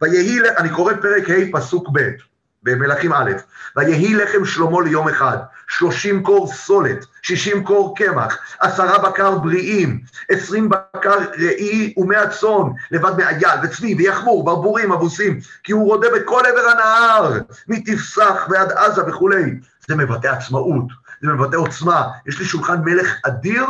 Speaker 1: ויהי, אני קורא פרק ה', פסוק ב'. במלכים א', ויהי לחם שלמה ליום אחד, שלושים קור סולת, שישים קור קמח, עשרה בקר בריאים, עשרים בקר ראי ומאה צאן, לבד מאייל וצבי ויחמור, ברבורים, אבוסים, כי הוא רודה בכל עבר הנהר, מתפסח ועד עזה וכולי. זה מבטא עצמאות, זה מבטא עוצמה, יש לי שולחן מלך אדיר,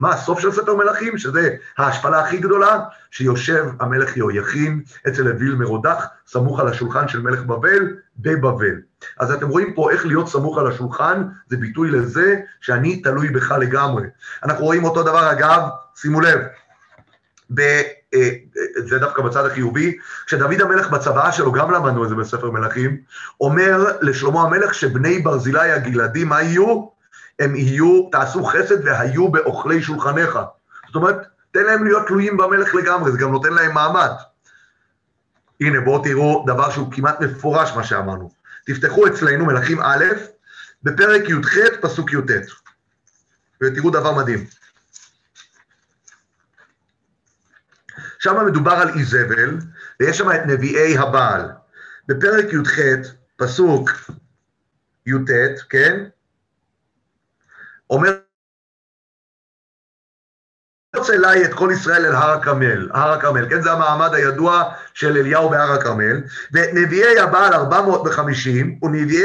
Speaker 1: מה הסוף של ספר מלכים? שזה ההשפלה הכי גדולה, שיושב המלך יהויכין אצל אוויל מרודח, סמוך על השולחן של מלך בבל, בבבל. אז אתם רואים פה איך להיות סמוך על השולחן, זה ביטוי לזה שאני תלוי בך לגמרי. אנחנו רואים אותו דבר, אגב, שימו לב, ב, אה, זה דווקא בצד החיובי, כשדוד המלך בצוואה שלו, גם למדנו את זה בספר מלכים, אומר לשלמה המלך שבני ברזילי הגלעדי, מה יהיו? הם יהיו, תעשו חסד והיו באוכלי שולחניך. זאת אומרת, תן להם להיות תלויים במלך לגמרי, זה גם נותן להם מעמד. הנה, בואו תראו דבר שהוא כמעט מפורש מה שאמרנו. תפתחו אצלנו, מלכים א', בפרק י"ח, פסוק י"ט, ותראו דבר מדהים. שם מדובר על איזבל, ויש שם את נביאי הבעל. בפרק י"ח, פסוק י"ט, כן? אומר אליי את כל ישראל אל הר הכרמל, הר הכרמל, כן, זה המעמד הידוע של אליהו בהר הכרמל, ונביאי הבעל 450 ונביאי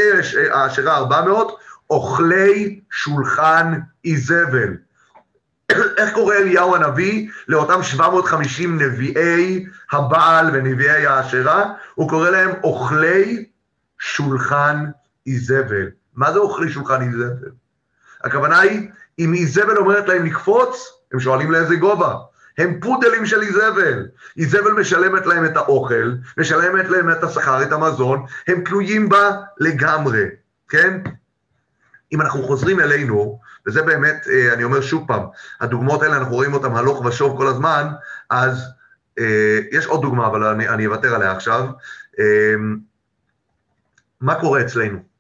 Speaker 1: האשרה 400, אוכלי שולחן איזבל. איך קורא אליהו הנביא לאותם 750 נביאי הבעל ונביאי האשרה? הוא קורא להם אוכלי שולחן איזבל. מה זה אוכלי שולחן איזבל? הכוונה היא, אם איזבל אומרת להם לקפוץ, הם שואלים לאיזה גובה. הם פודלים של איזבל. איזבל משלמת להם את האוכל, משלמת להם את השכר, את המזון, הם תלויים בה לגמרי, כן? אם אנחנו חוזרים אלינו, וזה באמת, אה, אני אומר שוב פעם, הדוגמאות האלה, אנחנו רואים אותן הלוך ושוב כל הזמן, אז אה, יש עוד דוגמה, אבל אני, אני אוותר עליה עכשיו. אה, מה קורה אצלנו?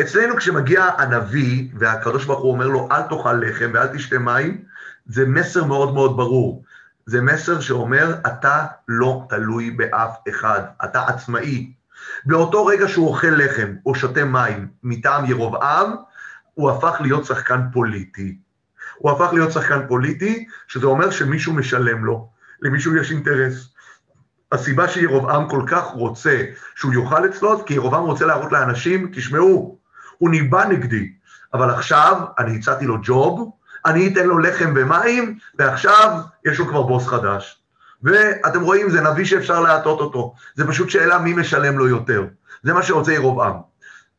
Speaker 1: אצלנו כשמגיע הנביא, והקדוש ברוך הוא אומר לו, אל תאכל לחם ואל תשתה מים, זה מסר מאוד מאוד ברור. זה מסר שאומר, אתה לא תלוי באף אחד, אתה עצמאי. באותו רגע שהוא אוכל לחם או שותה מים מטעם ירובעם, הוא הפך להיות שחקן פוליטי. הוא הפך להיות שחקן פוליטי, שזה אומר שמישהו משלם לו, למישהו יש אינטרס. הסיבה שירובעם כל כך רוצה שהוא יאכל אצלו, כי ירובעם רוצה להראות לאנשים, תשמעו, הוא ניבא נגדי, אבל עכשיו אני הצעתי לו ג'וב, אני אתן לו לחם ומים, ועכשיו יש לו כבר בוס חדש. ואתם רואים, זה נביא שאפשר להטות אותו. זה פשוט שאלה מי משלם לו יותר. זה מה שרוצה ירובעם.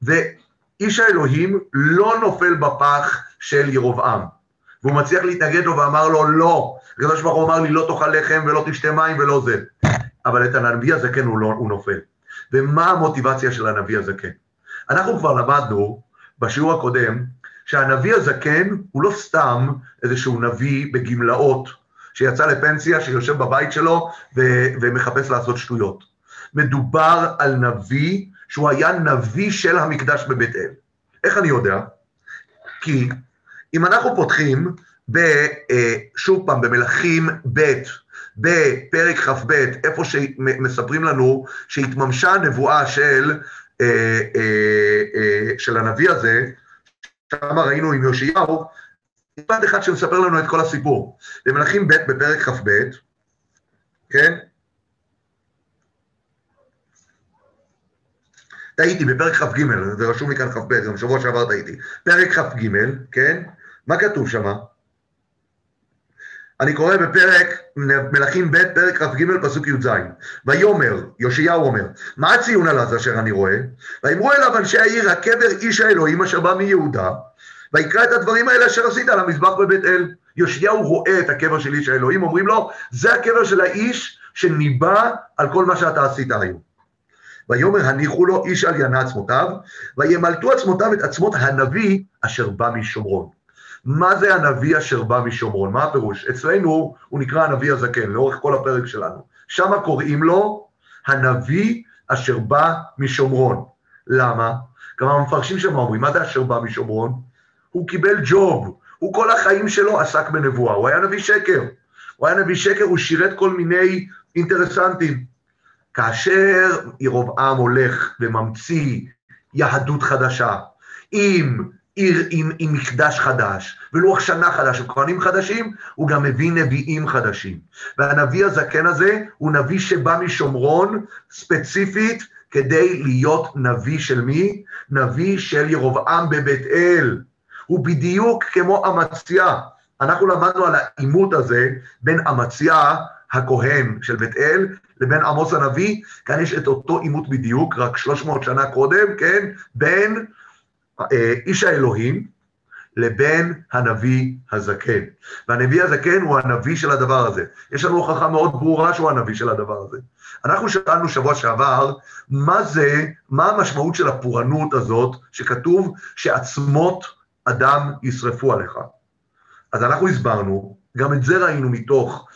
Speaker 1: ואיש האלוהים לא נופל בפח של ירובעם. והוא מצליח להתנגד לו ואמר לו, לא. הקדוש ברוך הוא אמר לי, לא תאכל לחם ולא תשתה מים ולא זה. אבל את הנביא הזה כן הוא, לא, הוא נופל. ומה המוטיבציה של הנביא הזה כן? אנחנו כבר למדנו בשיעור הקודם שהנביא הזקן הוא לא סתם איזשהו נביא בגמלאות שיצא לפנסיה, שיושב בבית שלו ו- ומחפש לעשות שטויות. מדובר על נביא שהוא היה נביא של המקדש בבית אל. איך אני יודע? כי אם אנחנו פותחים, ב, אה, שוב פעם, במלכים ב', בפרק כ"ב, איפה שמספרים לנו שהתממשה הנבואה של, של הנביא הזה, שם ראינו עם יאשיהו, משפט אחד שמספר לנו את כל הסיפור. במלכים ב' בפרק כ"ב, כן? טעיתי, בפרק כ"ג, זה רשום לי כאן כ"ב, גם שבוע שעבר טעיתי. פרק כ"ג, כן? מה כתוב שם? אני קורא בפרק מלכים ב', פרק כ"ג, פסוק י"ז. ויאמר, יאשיהו אומר, מה הציון על אז אשר אני רואה? ויאמרו אליו אנשי העיר, הקבר איש האלוהים אשר בא מיהודה, ויקרא את הדברים האלה אשר עשית על המזבח בבית אל. יאשיהו רואה את הקבר של איש האלוהים, אומרים לו, זה הקבר של האיש שניבא על כל מה שאתה עשית היום. ויאמר הניחו לו איש על ינה עצמותיו, וימלטו עצמותיו את עצמות הנביא אשר בא משומרון. מה זה הנביא אשר בא משומרון? מה הפירוש? אצלנו הוא נקרא הנביא הזקן, לאורך כל הפרק שלנו. שם קוראים לו הנביא אשר בא משומרון. למה? גם המפרשים שם אומרים, מה זה אשר בא משומרון? הוא קיבל ג'וב, הוא כל החיים שלו עסק בנבואה, הוא היה נביא שקר. הוא היה נביא שקר, הוא שירת כל מיני אינטרסנטים. כאשר ירובעם הולך וממציא יהדות חדשה, עם עיר עם, עם מקדש חדש, ולוח שנה חדש, וכהנים חדשים, הוא גם מביא נביאים חדשים. והנביא הזקן הזה הוא נביא שבא משומרון, ספציפית, כדי להיות נביא של מי? נביא של ירבעם בבית אל. הוא בדיוק כמו אמציה. אנחנו למדנו על העימות הזה בין אמציה הכהן של בית אל לבין עמוס הנביא, כאן יש את אותו עימות בדיוק, רק 300 שנה קודם, כן? בין איש האלוהים לבין הנביא הזקן. והנביא הזקן הוא הנביא של הדבר הזה. יש לנו הוכחה מאוד ברורה שהוא הנביא של הדבר הזה. אנחנו שאלנו שבוע שעבר, מה זה, מה המשמעות של הפורענות הזאת, שכתוב שעצמות אדם ישרפו עליך. אז אנחנו הסברנו, גם את זה ראינו מתוך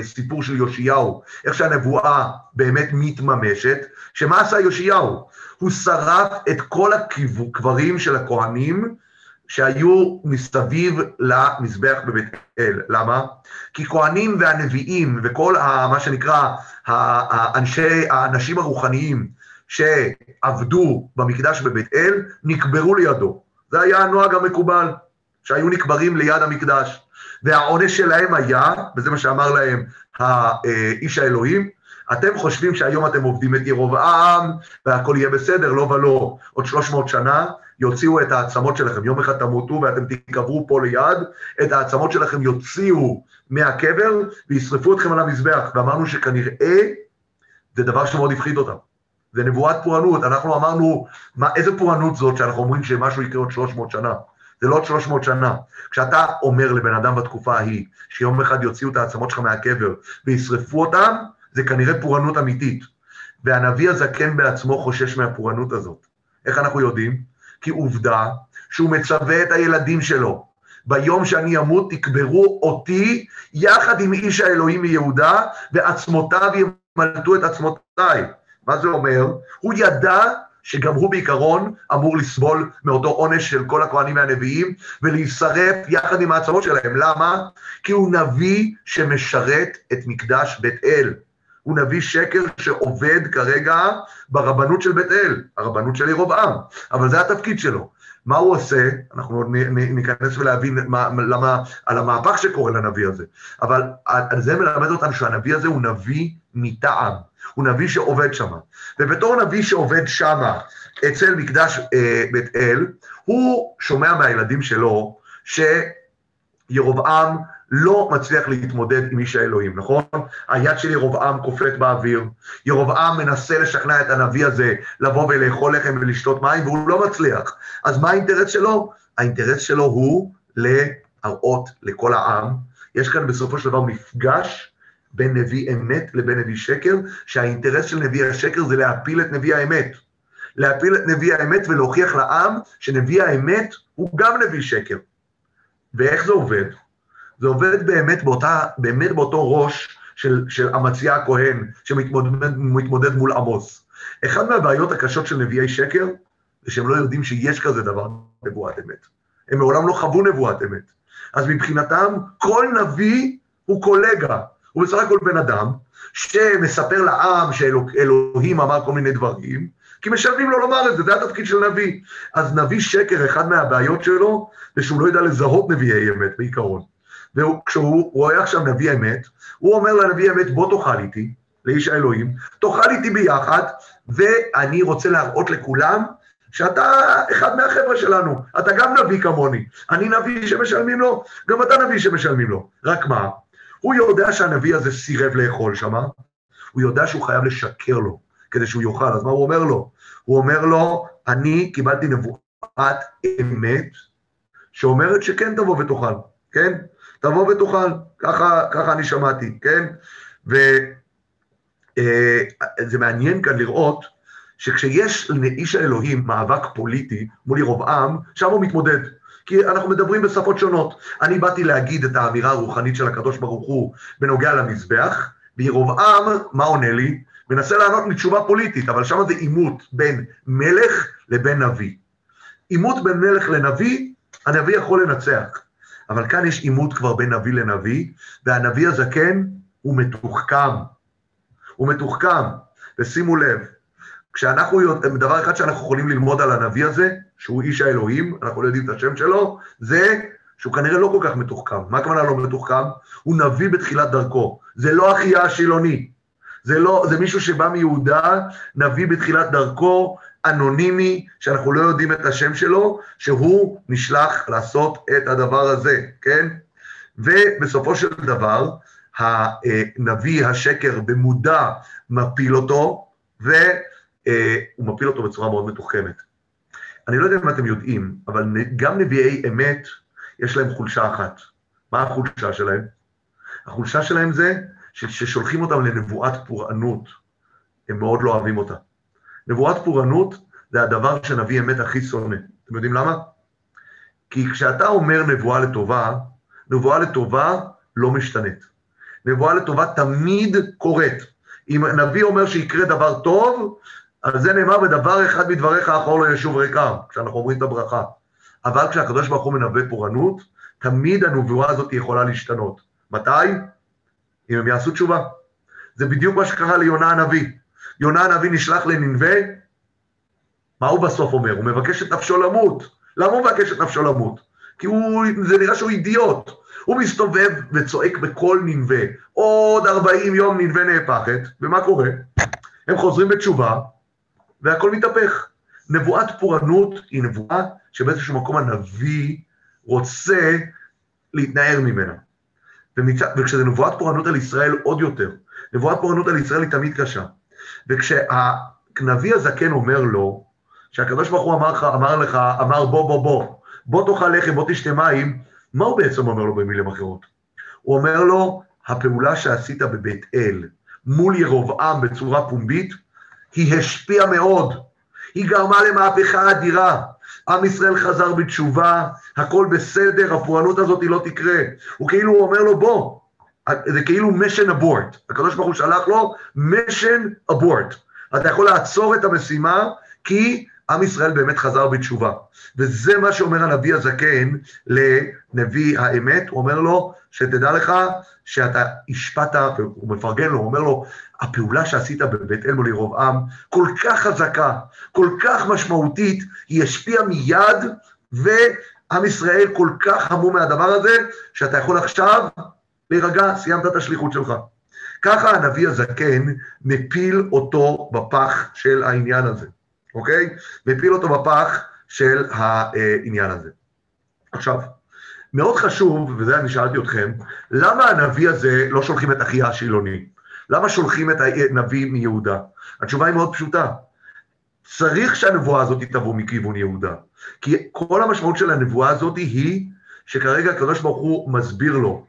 Speaker 1: הסיפור אה, של יאשיהו, איך שהנבואה באמת מתממשת, שמה עשה יאשיהו? הוא שרף את כל הקברים של הכהנים שהיו מסביב למזבח בבית אל. למה? כי כהנים והנביאים וכל ה, מה שנקרא האנשי, האנשים הרוחניים שעבדו במקדש בבית אל, נקברו לידו. זה היה הנוהג המקובל, שהיו נקברים ליד המקדש. והעונש שלהם היה, וזה מה שאמר להם האיש האלוהים, אתם חושבים שהיום אתם עובדים את ירובעם והכל יהיה בסדר, לא ולא. עוד 300 שנה יוציאו את העצמות שלכם, יום אחד תמותו ואתם תיקברו פה ליד, את העצמות שלכם יוציאו מהקבר וישרפו אתכם על המזבח. ואמרנו שכנראה זה דבר שמאוד הפחיד אותם. זה נבואת פורענות, אנחנו אמרנו, מה, איזה פורענות זאת שאנחנו אומרים שמשהו יקרה עוד 300 שנה? זה לא עוד 300 שנה. כשאתה אומר לבן אדם בתקופה ההיא, שיום אחד יוציאו את העצמות שלך מהקבר וישרפו אותם, זה כנראה פורענות אמיתית. והנביא הזקן בעצמו חושש מהפורענות הזאת. איך אנחנו יודעים? כי עובדה שהוא מצווה את הילדים שלו. ביום שאני אמות תקברו אותי יחד עם איש האלוהים מיהודה, ועצמותיו ימלטו את עצמותיי. מה זה אומר? הוא ידע שגם הוא בעיקרון אמור לסבול מאותו עונש של כל הכהנים והנביאים, ולהישרף יחד עם העצמות שלהם. למה? כי הוא נביא שמשרת את מקדש בית אל. הוא נביא שקר שעובד כרגע ברבנות של בית אל, הרבנות של ירובעם, אבל זה התפקיד שלו. מה הוא עושה? אנחנו עוד ניכנס ולהבין מה, למה, על המהפך שקורה לנביא הזה. אבל על זה מלמד אותנו שהנביא הזה הוא נביא מטעם, הוא נביא שעובד שם. ובתור נביא שעובד שם אצל מקדש אה, בית אל, הוא שומע מהילדים שלו שירובעם לא מצליח להתמודד עם איש האלוהים, נכון? היד של ירובעם קופאת באוויר, ירובעם מנסה לשכנע את הנביא הזה לבוא ולאכול לחם ולשתות מים, והוא לא מצליח. אז מה האינטרס שלו? האינטרס שלו הוא להראות לכל העם, יש כאן בסופו של דבר מפגש בין נביא אמת לבין נביא שקר, שהאינטרס של נביא השקר זה להפיל את נביא האמת. להפיל את נביא האמת ולהוכיח לעם שנביא האמת הוא גם נביא שקר. ואיך זה עובד? זה עובד באמת, באותה, באמת באותו ראש של, של אמציה הכהן, שמתמודד מול עמוס. אחת מהבעיות הקשות של נביאי שקר, זה שהם לא יודעים שיש כזה דבר נבואת אמת. הם מעולם לא חוו נבואת אמת. אז מבחינתם, כל נביא הוא קולגה. הוא בסך הכל בן אדם שמספר לעם שאלוהים אמר כל מיני דברים, כי משלמים לו לומר את זה, זה התפקיד של נביא. אז נביא שקר, אחד מהבעיות שלו, זה שהוא לא יודע לזהות נביאי אמת בעיקרון. וכשהוא רואה עכשיו נביא אמת, הוא אומר לנביא אמת, בוא תאכל איתי, לאיש האלוהים, תאכל איתי ביחד, ואני רוצה להראות לכולם שאתה אחד מהחבר'ה שלנו, אתה גם נביא כמוני. אני נביא שמשלמים לו, גם אתה נביא שמשלמים לו. רק מה? הוא יודע שהנביא הזה סירב לאכול שמה, הוא יודע שהוא חייב לשקר לו כדי שהוא יאכל, אז מה הוא אומר לו? הוא אומר לו, אני קיבלתי נבואת אמת שאומרת שכן תבוא ותאכל, כן? תבוא ותאכל, ככה, ככה אני שמעתי, כן? וזה אה, מעניין כאן לראות שכשיש לאיש האלוהים מאבק פוליטי מול ירובעם, שם הוא מתמודד. כי אנחנו מדברים בשפות שונות. אני באתי להגיד את האמירה הרוחנית של הקדוש ברוך הוא בנוגע למזבח, וירובעם, מה עונה לי? מנסה לענות לי תשובה פוליטית, אבל שם זה עימות בין מלך לבין נביא. עימות בין מלך לנביא, הנביא יכול לנצח. אבל כאן יש עימות כבר בין נביא לנביא, והנביא הזקן הוא מתוחכם. הוא מתוחכם, ושימו לב, כשאנחנו, דבר אחד שאנחנו יכולים ללמוד על הנביא הזה, שהוא איש האלוהים, אנחנו לא יודעים את השם שלו, זה שהוא כנראה לא כל כך מתוחכם. מה הכוונה לא מתוחכם? הוא נביא בתחילת דרכו. זה לא אחיה השילוני. זה לא, זה מישהו שבא מיהודה, נביא בתחילת דרכו, אנונימי, שאנחנו לא יודעים את השם שלו, שהוא נשלח לעשות את הדבר הזה, כן? ובסופו של דבר, הנביא השקר במודע מפיל אותו, והוא מפיל אותו בצורה מאוד מתוחכמת. אני לא יודע אם אתם יודעים, אבל גם נביאי אמת, יש להם חולשה אחת. מה החולשה שלהם? החולשה שלהם זה שכששולחים אותם לנבואת פורענות, הם מאוד לא אוהבים אותה. נבואת פורענות זה הדבר שנביא אמת הכי שונא. אתם יודעים למה? כי כשאתה אומר נבואה לטובה, נבואה לטובה לא משתנית. נבואה לטובה תמיד קורית. אם נביא אומר שיקרה דבר טוב, על זה נאמר בדבר אחד מדבריך האחור לא ישוב ריקם, כשאנחנו אומרים את הברכה. אבל כשהקדוש ברוך הוא מנבא פורענות, תמיד הנבואה הזאת יכולה להשתנות. מתי? אם הם יעשו תשובה. זה בדיוק מה שקרה ליונה הנביא. יונה הנביא נשלח לנינווה, מה הוא בסוף אומר? הוא מבקש את נפשו למות. למה הוא מבקש את נפשו למות? כי הוא, זה נראה שהוא אידיוט. הוא מסתובב וצועק בכל ננבה, עוד 40 יום ננבה נהפכת, ומה קורה? הם חוזרים בתשובה, והכל מתהפך. נבואת פורענות היא נבואה שבאיזשהו מקום הנביא רוצה להתנער ממנה. ומצ... וכשזה נבואת פורענות על ישראל עוד יותר. נבואת פורענות על ישראל היא תמיד קשה. וכשהנביא הזקן אומר לו, שהקדוש ברוך הוא אמר לך, אמר לך, אמר בוא בוא בוא, בוא תאכל לחם, בוא תשתה מים, מה הוא בעצם אומר לו במילים אחרות? הוא אומר לו, הפעולה שעשית בבית אל מול ירבעם בצורה פומבית, היא השפיעה מאוד. היא גרמה למהפכה אדירה. עם ישראל חזר בתשובה, הכל בסדר, הפורענות הזאת היא לא תקרה. הוא כאילו אומר לו, בוא, זה כאילו mission abort. הקדוש ברוך הוא שלח לו mission abort. אתה יכול לעצור את המשימה, כי עם ישראל באמת חזר בתשובה. וזה מה שאומר הנביא הזקן לנביא האמת, הוא אומר לו, שתדע לך שאתה השפעת, הוא מפרגן לו, הוא אומר לו, הפעולה שעשית בבית אל מול ירבעם כל כך חזקה, כל כך משמעותית, היא השפיעה מיד, ועם ישראל כל כך המום מהדבר הזה, שאתה יכול עכשיו להירגע, סיימת את השליחות שלך. ככה הנביא הזקן מפיל אותו בפח של העניין הזה. אוקיי? והפיל אותו בפח של העניין הזה. עכשיו, מאוד חשוב, וזה אני שאלתי אתכם, למה הנביא הזה לא שולחים את אחיה השילוני? למה שולחים את הנביא מיהודה? התשובה היא מאוד פשוטה. צריך שהנבואה הזאת תבוא מכיוון יהודה. כי כל המשמעות של הנבואה הזאת היא שכרגע הקדוש ברוך הוא מסביר לו,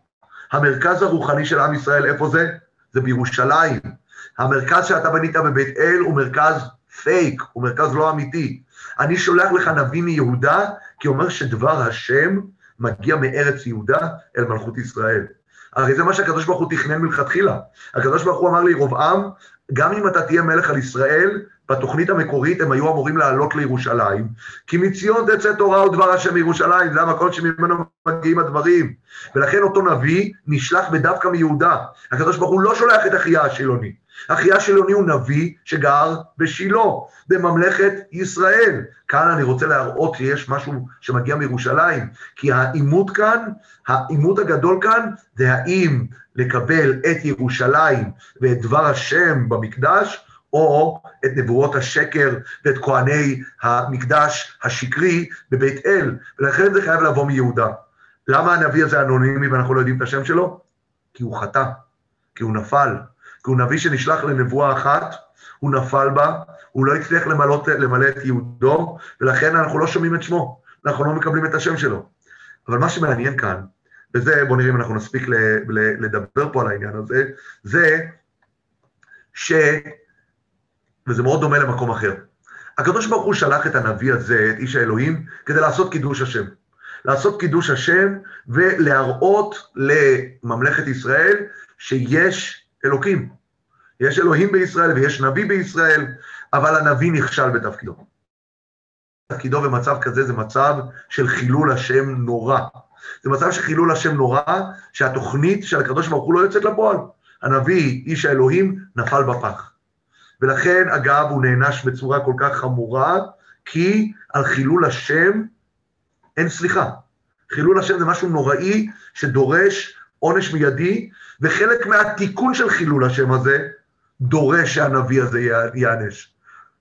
Speaker 1: המרכז הרוחני של עם ישראל, איפה זה? זה בירושלים. המרכז שאתה בנית בבית אל הוא מרכז פייק, הוא מרכז לא אמיתי. אני שולח לך נביא מיהודה, כי אומר שדבר השם מגיע מארץ יהודה אל מלכות ישראל. הרי זה מה שהקדוש ברוך הוא תכנן מלכתחילה. הקדוש ברוך הוא אמר לירובעם, גם אם אתה תהיה מלך על ישראל, בתוכנית המקורית הם היו אמורים לעלות לירושלים, כי מציון תצא תורה ודבר השם מירושלים, זה המקום שממנו מגיעים הדברים. ולכן אותו נביא נשלח בדווקא מיהודה. הקדוש ברוך הוא לא שולח את אחיה השילוני. אחיה השילוני הוא נביא שגר בשילה, בממלכת ישראל. כאן אני רוצה להראות שיש משהו שמגיע מירושלים, כי העימות כאן, העימות הגדול כאן, זה האם לקבל את ירושלים ואת דבר השם במקדש, או את נבואות השקר ואת כהני המקדש השקרי בבית אל, ולכן זה חייב לבוא מיהודה. למה הנביא הזה אנונימי ואנחנו לא יודעים את השם שלו? כי הוא חטא, כי הוא נפל, כי הוא נביא שנשלח לנבואה אחת, הוא נפל בה, הוא לא הצליח למלא, למלא את ייעודו, ולכן אנחנו לא שומעים את שמו, אנחנו לא מקבלים את השם שלו. אבל מה שמעניין כאן, וזה, בואו נראה אם אנחנו נספיק לדבר פה על העניין הזה, זה ש... וזה מאוד דומה למקום אחר. הקדוש ברוך הוא שלח את הנביא הזה, את איש האלוהים, כדי לעשות קידוש השם. לעשות קידוש השם ולהראות לממלכת ישראל שיש אלוקים. יש אלוהים בישראל ויש נביא בישראל, אבל הנביא נכשל בתפקידו. תפקידו במצב כזה זה מצב של חילול השם נורא. זה מצב של חילול השם נורא, שהתוכנית של הקדוש ברוך הוא לא יוצאת לפועל. הנביא, איש האלוהים, נפל בפח. ולכן, אגב, הוא נענש בצורה כל כך חמורה, כי על חילול השם אין סליחה. חילול השם זה משהו נוראי שדורש עונש מיידי, וחלק מהתיקון של חילול השם הזה דורש שהנביא הזה ייענש.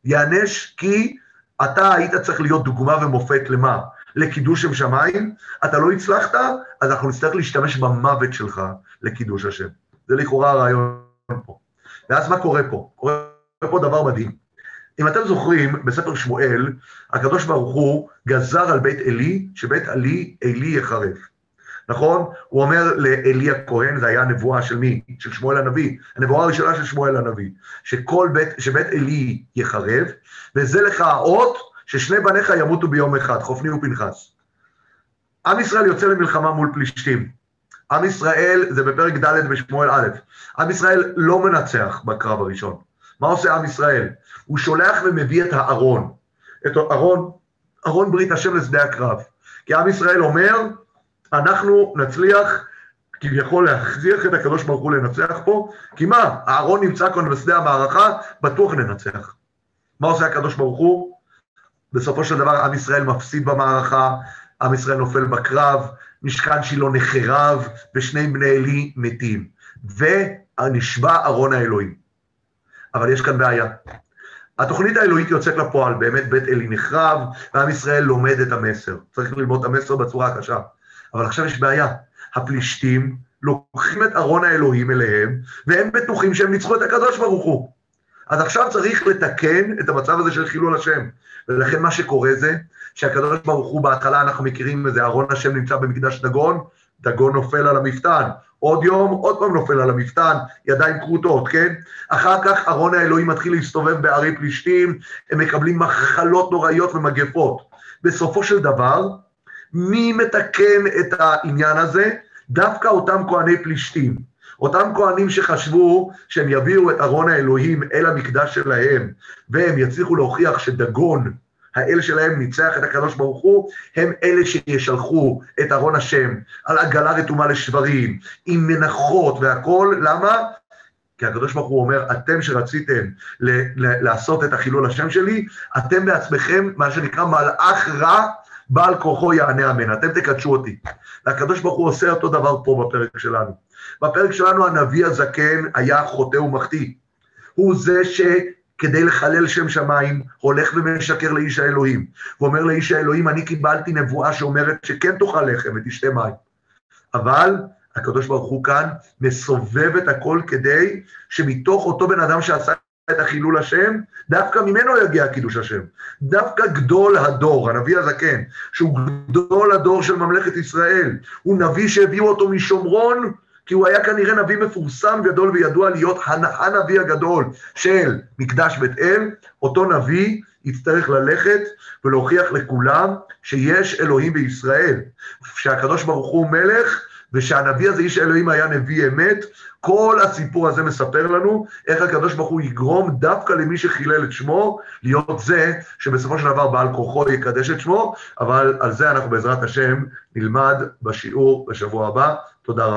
Speaker 1: ייענש כי אתה היית צריך להיות דוגמה ומופת למה? לקידוש שם שמיים, אתה לא הצלחת, אז אנחנו נצטרך להשתמש במוות שלך לקידוש השם. זה לכאורה הרעיון פה. ואז מה קורה פה? קורה פה דבר מדהים. אם אתם זוכרים, בספר שמואל, הקדוש ברוך הוא גזר על בית עלי, שבית עלי, עלי יחרב. נכון? הוא אומר לעלי הכהן, זה היה הנבואה של מי? של שמואל הנביא. הנבואה הראשונה של שמואל הנביא. שכל בית, שבית עלי יחרב, וזה לך האות ששני בניך ימותו ביום אחד, חופני ופנחס. עם ישראל יוצא למלחמה מול פלישתים. עם ישראל, זה בפרק ד' בשמואל א', עם ישראל לא מנצח בקרב הראשון. מה עושה עם ישראל? הוא שולח ומביא את הארון, את ארון, ארון ברית השם לשדה הקרב. כי עם ישראל אומר, אנחנו נצליח כביכול להכריח את הקדוש ברוך הוא לנצח פה, כי מה, הארון נמצא כאן בשדה המערכה, בטוח ננצח. מה עושה הקדוש ברוך הוא? בסופו של דבר עם ישראל מפסיד במערכה, עם ישראל נופל בקרב, משכן שילה נחרב, ושני בני עלי מתים. ונשבע ארון האלוהים. אבל יש כאן בעיה. התוכנית האלוהית יוצאת לפועל, באמת בית אלי נחרב, ועם ישראל לומד את המסר. צריך ללמוד את המסר בצורה הקשה. אבל עכשיו יש בעיה. הפלישתים לוקחים את ארון האלוהים אליהם, והם בטוחים שהם ניצחו את הקדוש ברוך הוא. אז עכשיו צריך לתקן את המצב הזה של חילול השם. ולכן מה שקורה זה שהקדוש ברוך הוא בהתחלה אנחנו מכירים איזה ארון השם נמצא במקדש דגון, דגון נופל על המפתן, עוד יום, עוד פעם נופל על המפתן, ידיים כרותות, כן? אחר כך ארון האלוהים מתחיל להסתובב בערי פלישתים, הם מקבלים מחלות נוראיות ומגפות. בסופו של דבר, מי מתקן את העניין הזה? דווקא אותם כהני פלישתים. אותם כהנים שחשבו שהם יביאו את ארון האלוהים אל המקדש שלהם, והם יצליחו להוכיח שדגון, האל שלהם ניצח את הקדוש ברוך הוא, הם אלה שישלחו את ארון השם על עגלה רתומה לשברים, עם מנחות והכול, למה? כי הקדוש ברוך הוא אומר, אתם שרציתם ל- ל- לעשות את החילול השם שלי, אתם בעצמכם, מה שנקרא מלאך רע, בעל כוחו יענה אמן, אתם תקדשו אותי. והקדוש ברוך הוא עושה אותו דבר פה בפרק שלנו. בפרק שלנו הנביא הזקן היה חוטא ומחטיא. הוא זה שכדי לחלל שם שמיים, הולך ומשקר לאיש האלוהים. הוא אומר לאיש האלוהים, אני קיבלתי נבואה שאומרת שכן תאכל לחם ותשתה מים. אבל הקדוש ברוך הוא כאן מסובב את הכל כדי שמתוך אותו בן אדם שעשה את החילול השם, דווקא ממנו יגיע קידוש השם. דווקא גדול הדור, הנביא הזקן, שהוא גדול הדור של ממלכת ישראל, הוא נביא שהביאו אותו משומרון, כי הוא היה כנראה נביא מפורסם, גדול וידוע להיות הנביא הגדול של מקדש בית אל, אותו נביא יצטרך ללכת ולהוכיח לכולם שיש אלוהים בישראל, שהקדוש ברוך הוא מלך, ושהנביא הזה, איש האלוהים, היה נביא אמת, כל הסיפור הזה מספר לנו איך הקדוש ברוך הוא יגרום דווקא למי שחילל את שמו, להיות זה שבסופו של דבר בעל כוחו יקדש את שמו, אבל על זה אנחנו בעזרת השם נלמד בשיעור בשבוע הבא. תודה רבה.